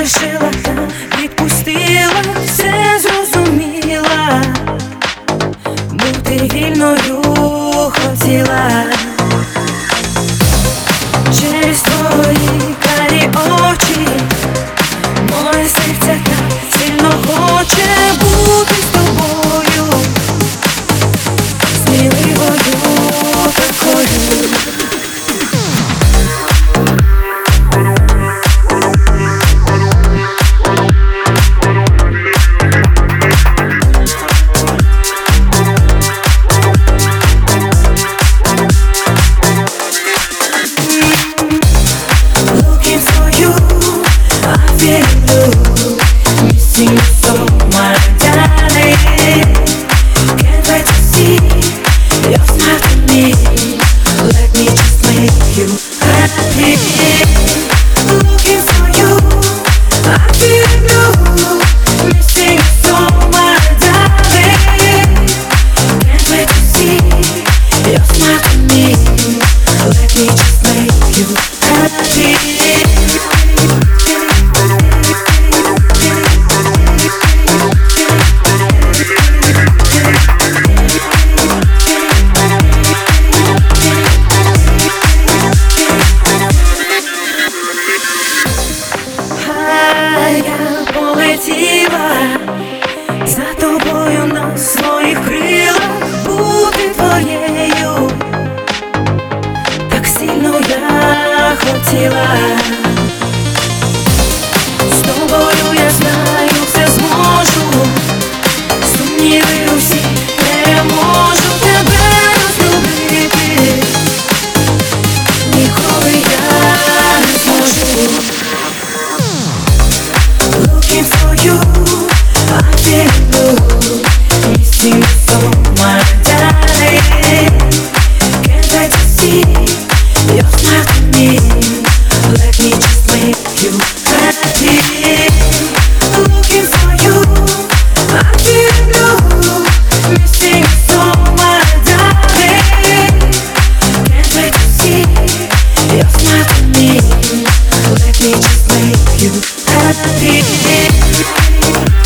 та відпустила, все зрозуміла, бути вільною хотіла. Через твої карі очі Моє серце так сильно хоче бути Looking for you, I feel blue. З тобою я знаю, все зможу. Сумніви усі переможу тебе розлюбити. Ніколи я не зможу. Looking for you, I feel blue. Missing so, me just make you happy.